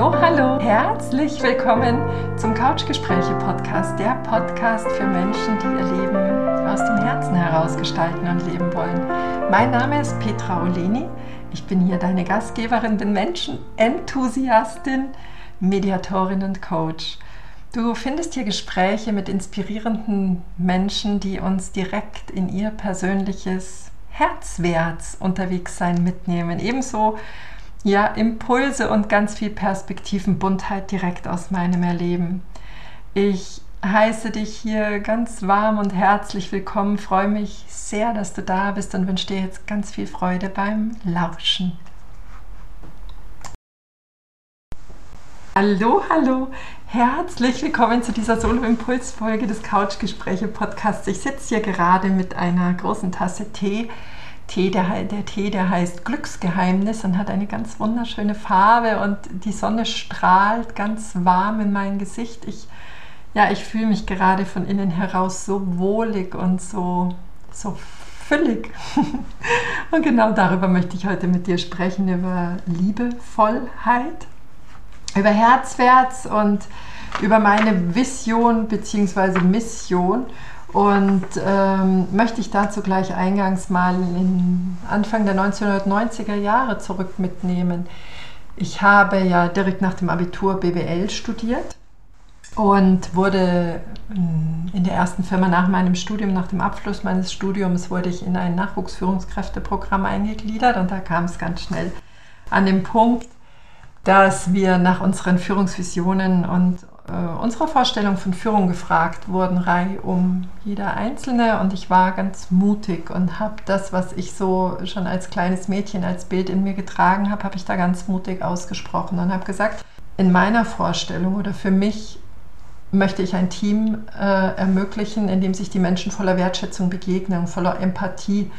Hallo, hallo, herzlich willkommen zum Couchgespräche Podcast, der Podcast für Menschen, die ihr Leben aus dem Herzen heraus gestalten und leben wollen. Mein Name ist Petra Oleni, ich bin hier deine Gastgeberin, bin Menschenenthusiastin, Mediatorin und Coach. Du findest hier Gespräche mit inspirierenden Menschen, die uns direkt in ihr persönliches Herzwärts unterwegs sein mitnehmen. Ebenso ja, Impulse und ganz viel Perspektivenbuntheit direkt aus meinem Erleben. Ich heiße dich hier ganz warm und herzlich willkommen, freue mich sehr, dass du da bist und wünsche dir jetzt ganz viel Freude beim Lauschen. Hallo, hallo, herzlich willkommen zu dieser Solo-Impuls-Folge des Couchgespräche-Podcasts. Ich sitze hier gerade mit einer großen Tasse Tee Tee, der, der Tee, der heißt Glücksgeheimnis und hat eine ganz wunderschöne Farbe und die Sonne strahlt ganz warm in mein Gesicht. Ich, ja, ich fühle mich gerade von innen heraus so wohlig und so, so füllig. und genau darüber möchte ich heute mit dir sprechen, über Liebevollheit, über Herzwärts und über meine Vision bzw. Mission und ähm, möchte ich dazu gleich eingangs mal in Anfang der 1990er Jahre zurück mitnehmen. Ich habe ja direkt nach dem Abitur BWL studiert und wurde in der ersten Firma nach meinem Studium, nach dem Abschluss meines Studiums, wurde ich in ein Nachwuchsführungskräfteprogramm eingegliedert und da kam es ganz schnell an den Punkt, dass wir nach unseren Führungsvisionen und äh, unserer Vorstellung von Führung gefragt wurden, Reihe um jeder Einzelne. Und ich war ganz mutig und habe das, was ich so schon als kleines Mädchen als Bild in mir getragen habe, habe ich da ganz mutig ausgesprochen und habe gesagt, in meiner Vorstellung oder für mich möchte ich ein Team äh, ermöglichen, in dem sich die Menschen voller Wertschätzung begegnen, voller Empathie.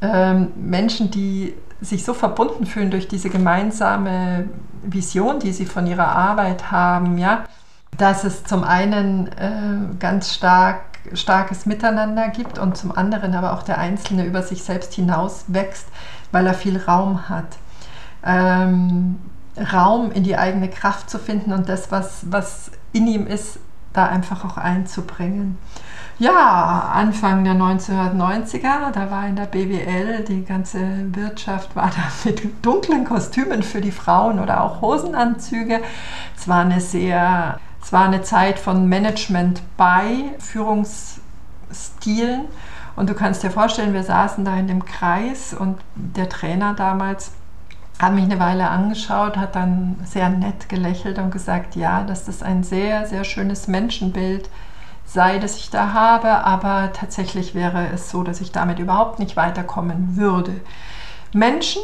Ähm, Menschen, die sich so verbunden fühlen durch diese gemeinsame Vision, die sie von ihrer Arbeit haben, ja, dass es zum einen äh, ganz stark, starkes Miteinander gibt und zum anderen aber auch der Einzelne über sich selbst hinaus wächst, weil er viel Raum hat. Ähm, Raum in die eigene Kraft zu finden und das, was, was in ihm ist, da einfach auch einzubringen. Ja, Anfang der 1990er, da war in der BWL, die ganze Wirtschaft war da mit dunklen Kostümen für die Frauen oder auch Hosenanzüge. Es war eine sehr es war eine Zeit von Management bei Führungsstilen. Und du kannst dir vorstellen, wir saßen da in dem Kreis und der Trainer damals hat mich eine Weile angeschaut, hat dann sehr nett gelächelt und gesagt, ja, dass das ein sehr, sehr schönes Menschenbild sei, das ich da habe, aber tatsächlich wäre es so, dass ich damit überhaupt nicht weiterkommen würde. Menschen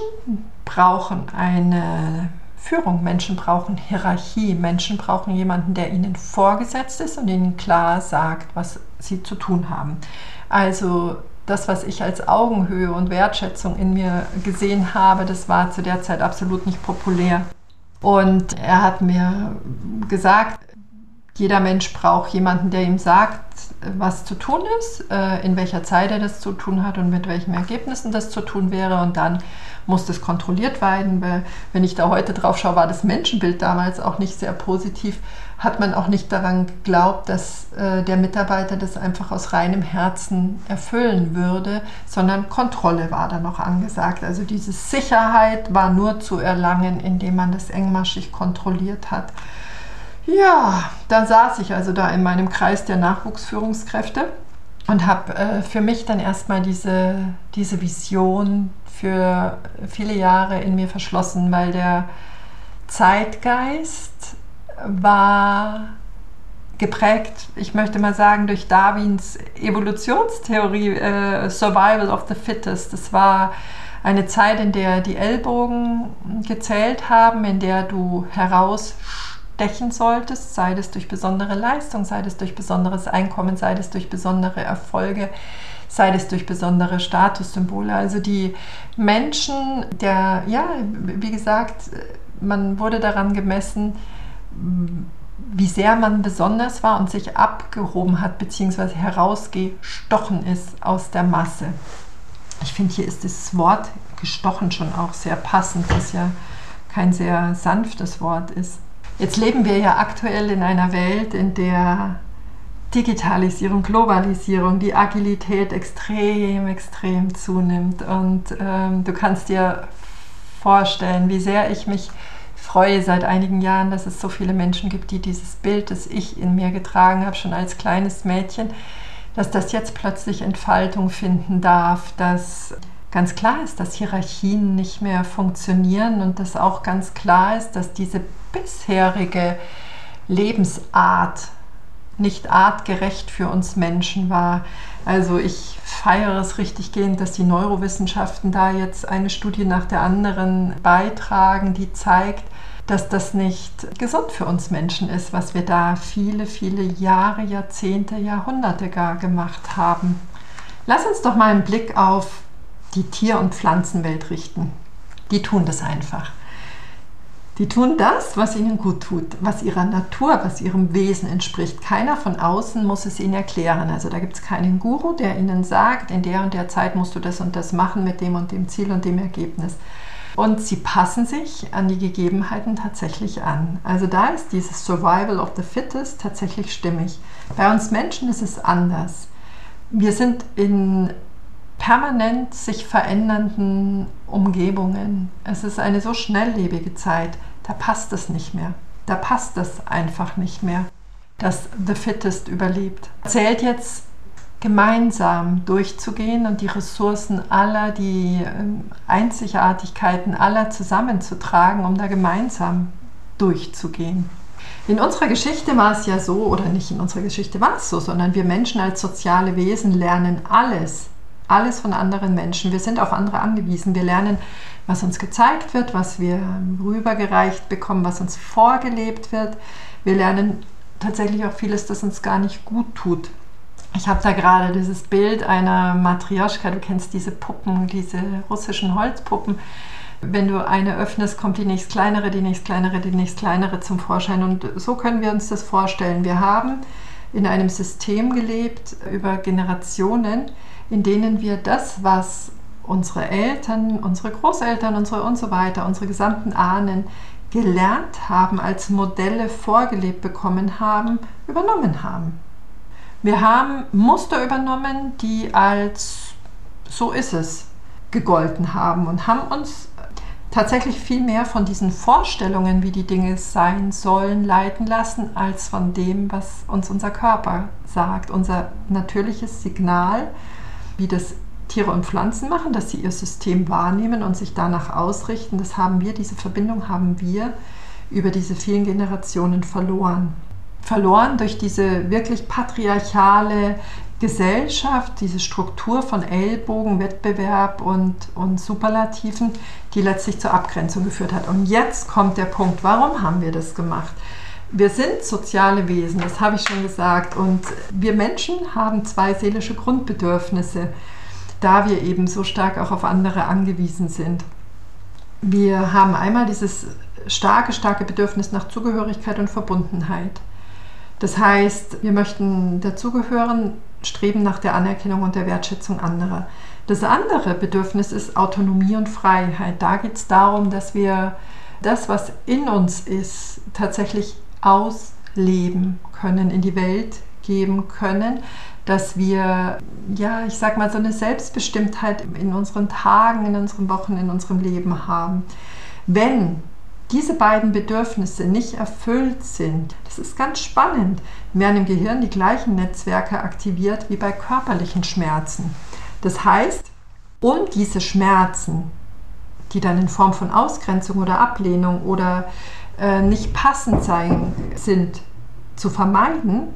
brauchen eine Führung. Menschen brauchen Hierarchie. Menschen brauchen jemanden, der ihnen vorgesetzt ist und ihnen klar sagt, was sie zu tun haben. Also das, was ich als Augenhöhe und Wertschätzung in mir gesehen habe, das war zu der Zeit absolut nicht populär. Und er hat mir gesagt, jeder Mensch braucht jemanden, der ihm sagt, was zu tun ist, äh, in welcher Zeit er das zu tun hat und mit welchen Ergebnissen das zu tun wäre. Und dann muss das kontrolliert werden. Weil, wenn ich da heute drauf schaue, war das Menschenbild damals auch nicht sehr positiv. Hat man auch nicht daran geglaubt, dass äh, der Mitarbeiter das einfach aus reinem Herzen erfüllen würde, sondern Kontrolle war da noch angesagt. Also diese Sicherheit war nur zu erlangen, indem man das engmaschig kontrolliert hat. Ja, dann saß ich also da in meinem Kreis der Nachwuchsführungskräfte und habe äh, für mich dann erstmal diese, diese Vision für viele Jahre in mir verschlossen, weil der Zeitgeist war geprägt, ich möchte mal sagen, durch Darwins Evolutionstheorie äh, Survival of the Fittest. Das war eine Zeit, in der die Ellbogen gezählt haben, in der du herausstechen solltest, sei es durch besondere Leistung, sei es durch besonderes Einkommen, sei es durch besondere Erfolge sei es durch besondere Statussymbole. Also die Menschen, der, ja, wie gesagt, man wurde daran gemessen, wie sehr man besonders war und sich abgehoben hat, beziehungsweise herausgestochen ist aus der Masse. Ich finde, hier ist das Wort gestochen schon auch sehr passend, das ja kein sehr sanftes Wort ist. Jetzt leben wir ja aktuell in einer Welt, in der Digitalisierung, Globalisierung, die Agilität extrem, extrem zunimmt. Und ähm, du kannst dir vorstellen, wie sehr ich mich freue seit einigen Jahren, dass es so viele Menschen gibt, die dieses Bild, das ich in mir getragen habe, schon als kleines Mädchen, dass das jetzt plötzlich Entfaltung finden darf, dass ganz klar ist, dass Hierarchien nicht mehr funktionieren und dass auch ganz klar ist, dass diese bisherige Lebensart nicht artgerecht für uns Menschen war. Also ich feiere es richtig gehend, dass die Neurowissenschaften da jetzt eine Studie nach der anderen beitragen, die zeigt, dass das nicht gesund für uns Menschen ist, was wir da viele, viele Jahre, Jahrzehnte, Jahrhunderte gar gemacht haben. Lass uns doch mal einen Blick auf die Tier- und Pflanzenwelt richten. Die tun das einfach. Die tun das, was ihnen gut tut, was ihrer Natur, was ihrem Wesen entspricht. Keiner von außen muss es ihnen erklären. Also da gibt es keinen Guru, der ihnen sagt, in der und der Zeit musst du das und das machen mit dem und dem Ziel und dem Ergebnis. Und sie passen sich an die Gegebenheiten tatsächlich an. Also da ist dieses Survival of the Fittest tatsächlich stimmig. Bei uns Menschen ist es anders. Wir sind in permanent sich verändernden Umgebungen. Es ist eine so schnelllebige Zeit, da passt es nicht mehr. Da passt es einfach nicht mehr, dass The Fittest überlebt. Zählt jetzt gemeinsam durchzugehen und die Ressourcen aller, die ähm, Einzigartigkeiten aller zusammenzutragen, um da gemeinsam durchzugehen. In unserer Geschichte war es ja so, oder nicht in unserer Geschichte war es so, sondern wir Menschen als soziale Wesen lernen alles alles von anderen Menschen. Wir sind auf andere angewiesen. Wir lernen, was uns gezeigt wird, was wir rübergereicht bekommen, was uns vorgelebt wird. Wir lernen tatsächlich auch vieles, das uns gar nicht gut tut. Ich habe da gerade dieses Bild einer Matrioschka, du kennst diese Puppen, diese russischen Holzpuppen. Wenn du eine öffnest, kommt die nächst kleinere, die nächst kleinere, die nächst kleinere zum Vorschein. Und so können wir uns das vorstellen. Wir haben in einem System gelebt über Generationen, in denen wir das, was unsere Eltern, unsere Großeltern, unsere und so weiter, unsere gesamten Ahnen gelernt haben, als Modelle vorgelebt bekommen haben, übernommen haben. Wir haben Muster übernommen, die als so ist es gegolten haben und haben uns tatsächlich viel mehr von diesen Vorstellungen, wie die Dinge sein sollen, leiten lassen, als von dem, was uns unser Körper sagt, unser natürliches Signal, wie das Tiere und Pflanzen machen, dass sie ihr System wahrnehmen und sich danach ausrichten. Das haben wir, diese Verbindung haben wir über diese vielen Generationen verloren. Verloren durch diese wirklich patriarchale Gesellschaft, diese Struktur von Ellbogen, Wettbewerb und, und Superlativen, die letztlich zur Abgrenzung geführt hat. Und jetzt kommt der Punkt, warum haben wir das gemacht? Wir sind soziale Wesen, das habe ich schon gesagt. Und wir Menschen haben zwei seelische Grundbedürfnisse, da wir eben so stark auch auf andere angewiesen sind. Wir haben einmal dieses starke, starke Bedürfnis nach Zugehörigkeit und Verbundenheit. Das heißt, wir möchten dazugehören, streben nach der Anerkennung und der Wertschätzung anderer. Das andere Bedürfnis ist Autonomie und Freiheit. Da geht es darum, dass wir das, was in uns ist, tatsächlich ausleben können, in die Welt geben können, dass wir, ja, ich sag mal, so eine Selbstbestimmtheit in unseren Tagen, in unseren Wochen, in unserem Leben haben. Wenn diese beiden Bedürfnisse nicht erfüllt sind, das ist ganz spannend, werden im Gehirn die gleichen Netzwerke aktiviert wie bei körperlichen Schmerzen. Das heißt, um diese Schmerzen, die dann in Form von Ausgrenzung oder Ablehnung oder äh, nicht passend sein, sind, zu vermeiden,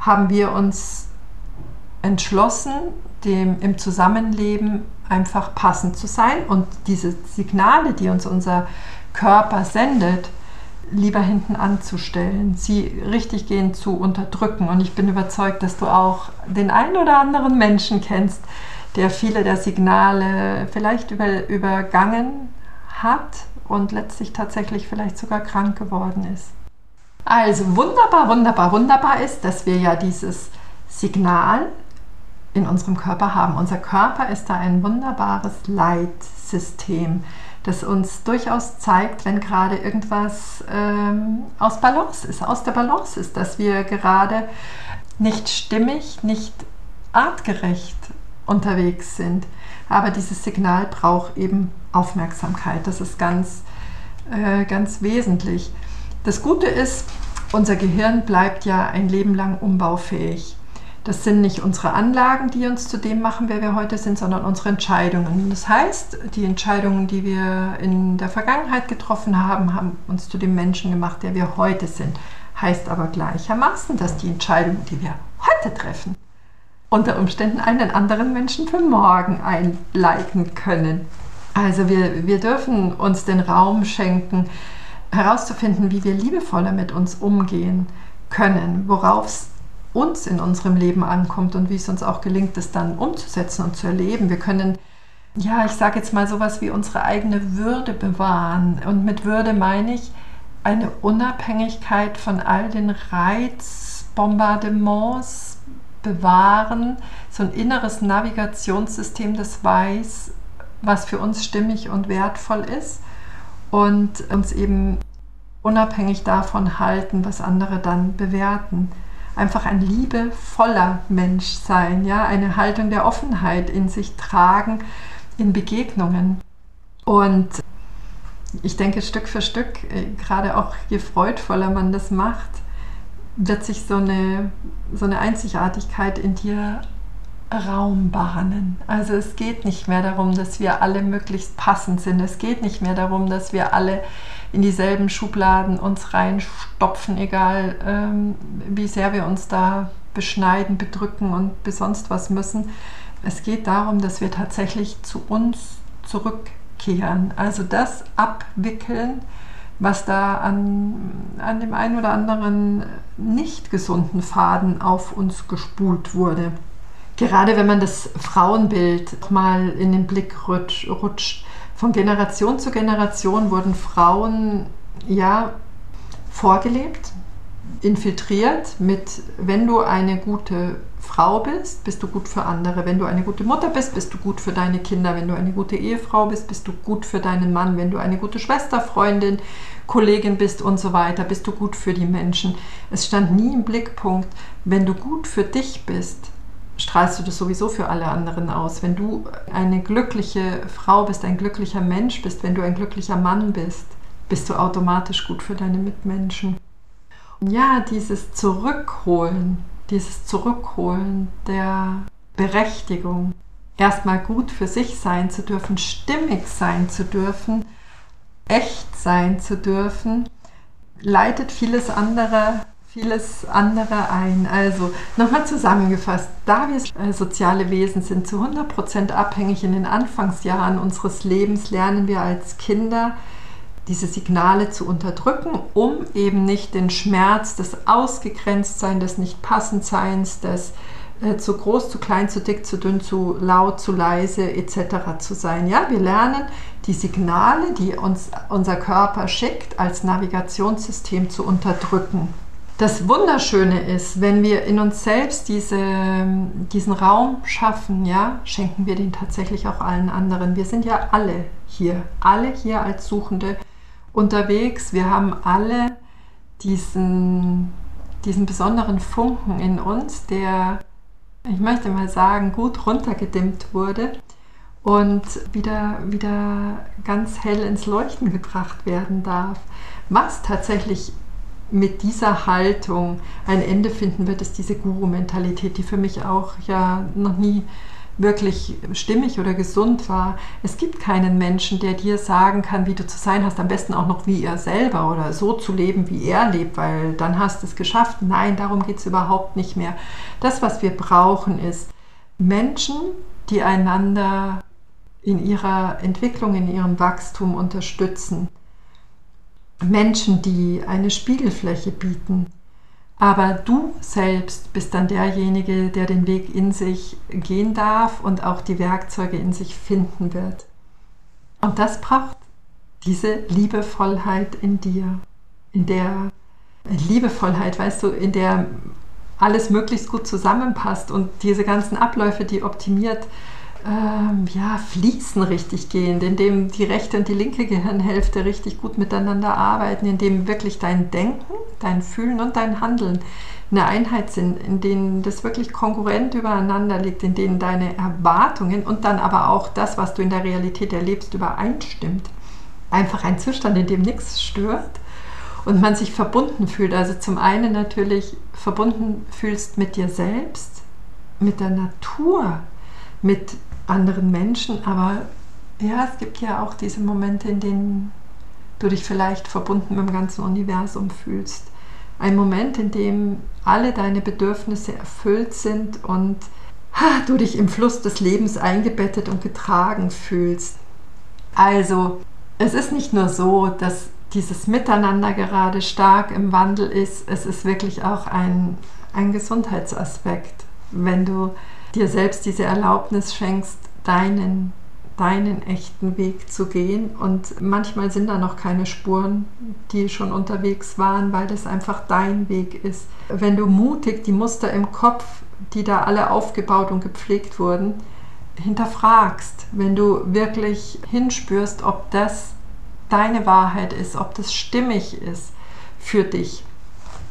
haben wir uns entschlossen, dem im Zusammenleben einfach passend zu sein und diese Signale, die uns unser Körper sendet, lieber hinten anzustellen, sie richtig gehend zu unterdrücken. Und ich bin überzeugt, dass du auch den einen oder anderen Menschen kennst, der viele der Signale vielleicht über, übergangen hat und letztlich tatsächlich vielleicht sogar krank geworden ist. Also wunderbar, wunderbar, wunderbar ist, dass wir ja dieses Signal in unserem Körper haben. Unser Körper ist da ein wunderbares Leitsystem. das uns durchaus zeigt, wenn gerade irgendwas ähm, aus Balance ist, aus der Balance ist, dass wir gerade nicht stimmig, nicht artgerecht unterwegs sind. Aber dieses Signal braucht eben Aufmerksamkeit. Das ist ganz, äh, ganz wesentlich. Das Gute ist, unser Gehirn bleibt ja ein Leben lang umbaufähig. Das sind nicht unsere Anlagen, die uns zu dem machen, wer wir heute sind, sondern unsere Entscheidungen. Das heißt, die Entscheidungen, die wir in der Vergangenheit getroffen haben, haben uns zu dem Menschen gemacht, der wir heute sind. Heißt aber gleichermaßen, dass die Entscheidungen, die wir heute treffen, unter Umständen einen anderen Menschen für morgen einleiten können. Also wir, wir dürfen uns den Raum schenken, herauszufinden, wie wir liebevoller mit uns umgehen können, worauf es uns in unserem Leben ankommt und wie es uns auch gelingt, es dann umzusetzen und zu erleben. Wir können, ja, ich sage jetzt mal sowas wie unsere eigene Würde bewahren. Und mit Würde meine ich eine Unabhängigkeit von all den Reizbombardements bewahren, so ein inneres Navigationssystem, das weiß, was für uns stimmig und wertvoll ist und uns eben unabhängig davon halten, was andere dann bewerten einfach ein liebevoller Mensch sein, ja, eine Haltung der Offenheit in sich tragen in Begegnungen. Und ich denke, Stück für Stück, äh, gerade auch je freudvoller man das macht, wird sich so eine, so eine Einzigartigkeit in dir Raum bahnen. Also es geht nicht mehr darum, dass wir alle möglichst passend sind. Es geht nicht mehr darum, dass wir alle in dieselben Schubladen uns reinstopfen, egal ähm, wie sehr wir uns da beschneiden, bedrücken und sonst was müssen. Es geht darum, dass wir tatsächlich zu uns zurückkehren. Also das abwickeln, was da an, an dem einen oder anderen nicht gesunden Faden auf uns gespult wurde. Gerade wenn man das Frauenbild mal in den Blick rutscht, von Generation zu Generation wurden Frauen ja vorgelebt, infiltriert mit, wenn du eine gute Frau bist, bist du gut für andere. Wenn du eine gute Mutter bist, bist du gut für deine Kinder. Wenn du eine gute Ehefrau bist, bist du gut für deinen Mann. Wenn du eine gute Schwester, Freundin, Kollegin bist und so weiter, bist du gut für die Menschen. Es stand nie im Blickpunkt, wenn du gut für dich bist, strahlst du das sowieso für alle anderen aus. Wenn du eine glückliche Frau bist, ein glücklicher Mensch bist, wenn du ein glücklicher Mann bist, bist du automatisch gut für deine Mitmenschen. Und ja, dieses Zurückholen, dieses Zurückholen der Berechtigung, erstmal gut für sich sein zu dürfen, stimmig sein zu dürfen, echt sein zu dürfen, leitet vieles andere vieles andere ein. Also nochmal zusammengefasst, da wir äh, soziale Wesen sind, zu 100% abhängig in den Anfangsjahren unseres Lebens, lernen wir als Kinder diese Signale zu unterdrücken, um eben nicht den Schmerz des Ausgegrenztseins, des Nicht-Passendseins, des äh, zu groß, zu klein, zu dick, zu dünn, zu laut, zu leise etc. zu sein. Ja, wir lernen die Signale, die uns unser Körper schickt, als Navigationssystem zu unterdrücken das Wunderschöne ist, wenn wir in uns selbst diese, diesen Raum schaffen, ja, schenken wir den tatsächlich auch allen anderen. Wir sind ja alle hier, alle hier als Suchende unterwegs. Wir haben alle diesen, diesen besonderen Funken in uns, der, ich möchte mal sagen, gut runtergedimmt wurde und wieder, wieder ganz hell ins Leuchten gebracht werden darf. Was tatsächlich mit dieser Haltung ein Ende finden wird, ist diese Guru-Mentalität, die für mich auch ja noch nie wirklich stimmig oder gesund war. Es gibt keinen Menschen, der dir sagen kann, wie du zu sein hast, am besten auch noch wie er selber oder so zu leben, wie er lebt, weil dann hast du es geschafft. Nein, darum geht es überhaupt nicht mehr. Das, was wir brauchen, ist Menschen, die einander in ihrer Entwicklung, in ihrem Wachstum unterstützen Menschen, die eine Spiegelfläche bieten. Aber du selbst bist dann derjenige, der den Weg in sich gehen darf und auch die Werkzeuge in sich finden wird. Und das braucht diese Liebevollheit in dir, in der Liebevollheit, weißt du, in der alles möglichst gut zusammenpasst und diese ganzen Abläufe, die optimiert ähm, ja, Fließen richtig gehen, in dem die rechte und die linke Gehirnhälfte richtig gut miteinander arbeiten, in dem wirklich dein Denken, dein Fühlen und dein Handeln eine Einheit sind, in denen das wirklich konkurrent übereinander liegt, in denen deine Erwartungen und dann aber auch das, was du in der Realität erlebst, übereinstimmt. Einfach ein Zustand, in dem nichts stört und man sich verbunden fühlt. Also zum einen natürlich verbunden fühlst mit dir selbst, mit der Natur, mit anderen Menschen, aber ja, es gibt ja auch diese Momente, in denen du dich vielleicht verbunden mit dem ganzen Universum fühlst. Ein Moment, in dem alle deine Bedürfnisse erfüllt sind und ha, du dich im Fluss des Lebens eingebettet und getragen fühlst. Also, es ist nicht nur so, dass dieses Miteinander gerade stark im Wandel ist, es ist wirklich auch ein, ein Gesundheitsaspekt, wenn du dir selbst diese Erlaubnis schenkst, deinen, deinen echten Weg zu gehen. Und manchmal sind da noch keine Spuren, die schon unterwegs waren, weil das einfach dein Weg ist. Wenn du mutig die Muster im Kopf, die da alle aufgebaut und gepflegt wurden, hinterfragst, wenn du wirklich hinspürst, ob das deine Wahrheit ist, ob das stimmig ist für dich.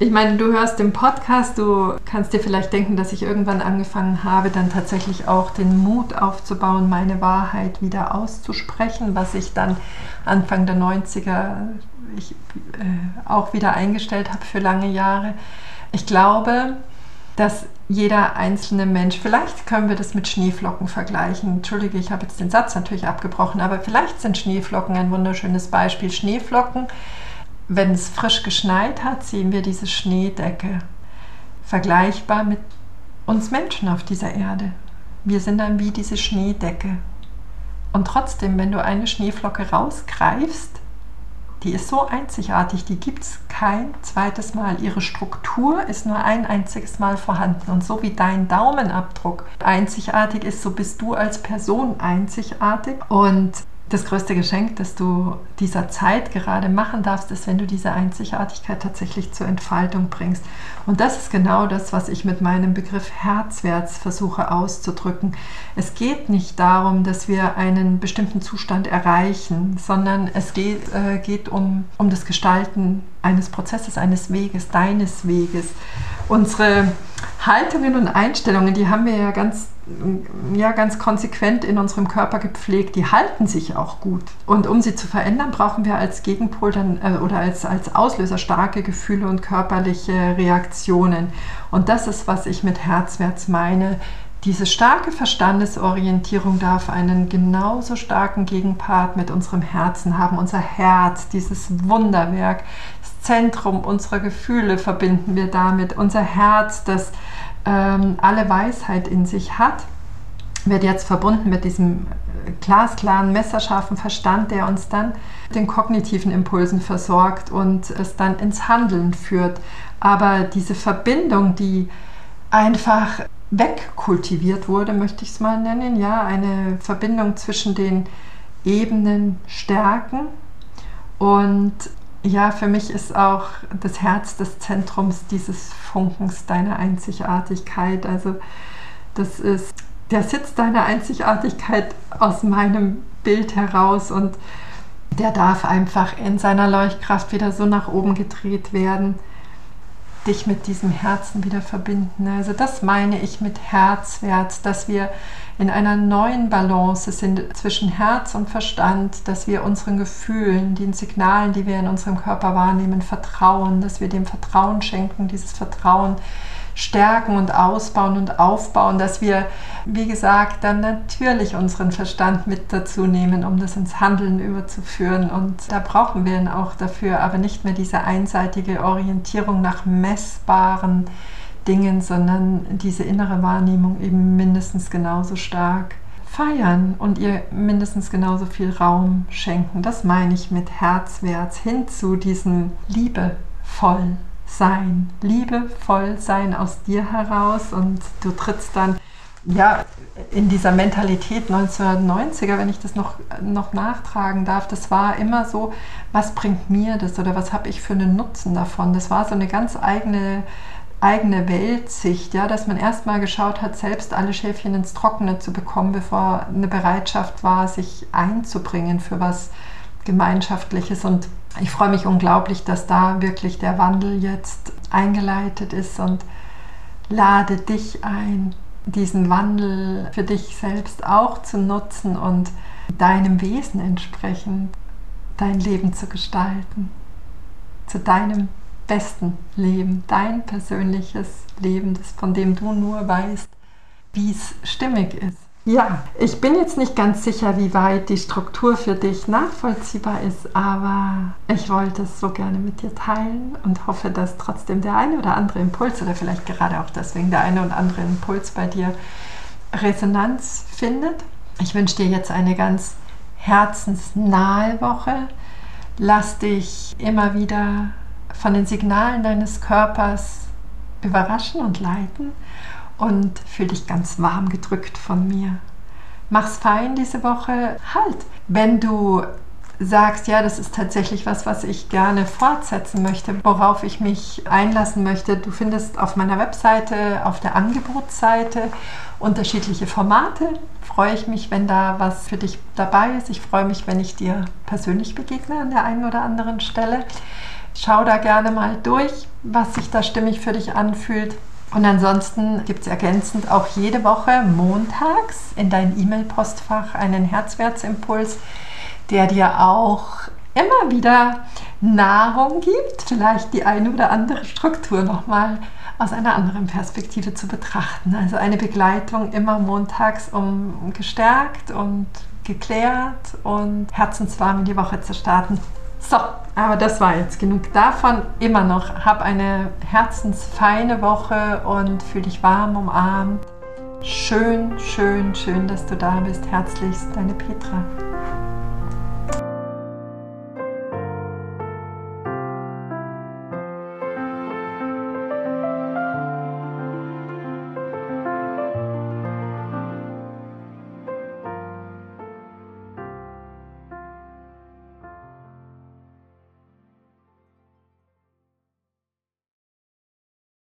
Ich meine, du hörst den Podcast, du kannst dir vielleicht denken, dass ich irgendwann angefangen habe, dann tatsächlich auch den Mut aufzubauen, meine Wahrheit wieder auszusprechen, was ich dann Anfang der 90er ich, äh, auch wieder eingestellt habe für lange Jahre. Ich glaube, dass jeder einzelne Mensch, vielleicht können wir das mit Schneeflocken vergleichen. Entschuldige, ich habe jetzt den Satz natürlich abgebrochen, aber vielleicht sind Schneeflocken ein wunderschönes Beispiel. Schneeflocken, wenn es frisch geschneit hat, sehen wir diese Schneedecke. Vergleichbar mit uns Menschen auf dieser Erde. Wir sind dann wie diese Schneedecke. Und trotzdem, wenn du eine Schneeflocke rausgreifst, die ist so einzigartig, die gibt es kein zweites Mal. Ihre Struktur ist nur ein einziges Mal vorhanden. Und so wie dein Daumenabdruck einzigartig ist, so bist du als Person einzigartig. Und das größte Geschenk, das du dieser Zeit gerade machen darfst, ist, wenn du diese Einzigartigkeit tatsächlich zur Entfaltung bringst. Und das ist genau das, was ich mit meinem Begriff Herzwärts versuche auszudrücken. Es geht nicht darum, dass wir einen bestimmten Zustand erreichen, sondern es geht, äh, geht um, um das Gestalten eines Prozesses, eines Weges, deines Weges. Unsere Haltungen und Einstellungen, die haben wir ja ganz ja, ganz konsequent in unserem Körper gepflegt, die halten sich auch gut. Und um sie zu verändern, brauchen wir als Gegenpol dann äh, oder als, als Auslöser starke Gefühle und körperliche Reaktionen. Und das ist, was ich mit Herzwärts meine. Diese starke Verstandesorientierung darf einen genauso starken Gegenpart mit unserem Herzen haben. Unser Herz, dieses Wunderwerk, das Zentrum unserer Gefühle verbinden wir damit. Unser Herz, das ähm, alle Weisheit in sich hat, wird jetzt verbunden mit diesem äh, glasklaren, messerscharfen Verstand, der uns dann den kognitiven Impulsen versorgt und es dann ins Handeln führt. Aber diese Verbindung, die einfach wegkultiviert wurde, möchte ich es mal nennen, ja, eine Verbindung zwischen den Ebenen Stärken und ja, für mich ist auch das Herz des Zentrums dieses Funkens deiner Einzigartigkeit. Also das ist der Sitz deiner Einzigartigkeit aus meinem Bild heraus und der darf einfach in seiner Leuchtkraft wieder so nach oben gedreht werden, dich mit diesem Herzen wieder verbinden. Also das meine ich mit Herzwärts, dass wir in einer neuen Balance sind zwischen Herz und Verstand, dass wir unseren Gefühlen, den Signalen, die wir in unserem Körper wahrnehmen, vertrauen, dass wir dem Vertrauen schenken, dieses Vertrauen stärken und ausbauen und aufbauen, dass wir, wie gesagt, dann natürlich unseren Verstand mit dazu nehmen, um das ins Handeln überzuführen. Und da brauchen wir ihn auch dafür, aber nicht mehr diese einseitige Orientierung nach messbaren Dingen, sondern diese innere Wahrnehmung eben mindestens genauso stark feiern und ihr mindestens genauso viel Raum schenken. Das meine ich mit Herzwärts hin zu diesem liebevoll sein, liebevoll sein aus dir heraus und du trittst dann ja in dieser Mentalität 1990er, wenn ich das noch, noch nachtragen darf, das war immer so, was bringt mir das oder was habe ich für einen Nutzen davon? Das war so eine ganz eigene eigene Weltsicht, ja, dass man erstmal geschaut hat, selbst alle Schäfchen ins Trockene zu bekommen, bevor eine Bereitschaft war, sich einzubringen für was Gemeinschaftliches. Und ich freue mich unglaublich, dass da wirklich der Wandel jetzt eingeleitet ist und lade dich ein, diesen Wandel für dich selbst auch zu nutzen und deinem Wesen entsprechend dein Leben zu gestalten, zu deinem besten Leben, dein persönliches Leben, das von dem du nur weißt, wie es stimmig ist. Ja, ich bin jetzt nicht ganz sicher, wie weit die Struktur für dich nachvollziehbar ist, aber ich wollte es so gerne mit dir teilen und hoffe, dass trotzdem der eine oder andere Impuls oder vielleicht gerade auch deswegen der eine oder andere Impuls bei dir Resonanz findet. Ich wünsche dir jetzt eine ganz herzensnahe Woche. Lass dich immer wieder von den Signalen deines Körpers überraschen und leiten und fühl dich ganz warm gedrückt von mir. Mach's fein diese Woche. Halt, wenn du sagst, ja, das ist tatsächlich was, was ich gerne fortsetzen möchte, worauf ich mich einlassen möchte. Du findest auf meiner Webseite, auf der Angebotsseite unterschiedliche Formate. Freue ich mich, wenn da was für dich dabei ist. Ich freue mich, wenn ich dir persönlich begegne an der einen oder anderen Stelle. Schau da gerne mal durch, was sich da stimmig für dich anfühlt. Und ansonsten gibt es ergänzend auch jede Woche montags in dein E-Mail-Postfach einen Herzwertsimpuls, der dir auch immer wieder Nahrung gibt, vielleicht die eine oder andere Struktur nochmal aus einer anderen Perspektive zu betrachten. Also eine Begleitung immer montags, um gestärkt und geklärt und herzenswarm in die Woche zu starten. So, aber das war jetzt genug davon. Immer noch, hab eine herzensfeine Woche und fühl dich warm umarmt. Schön, schön, schön, dass du da bist. Herzlichst, deine Petra.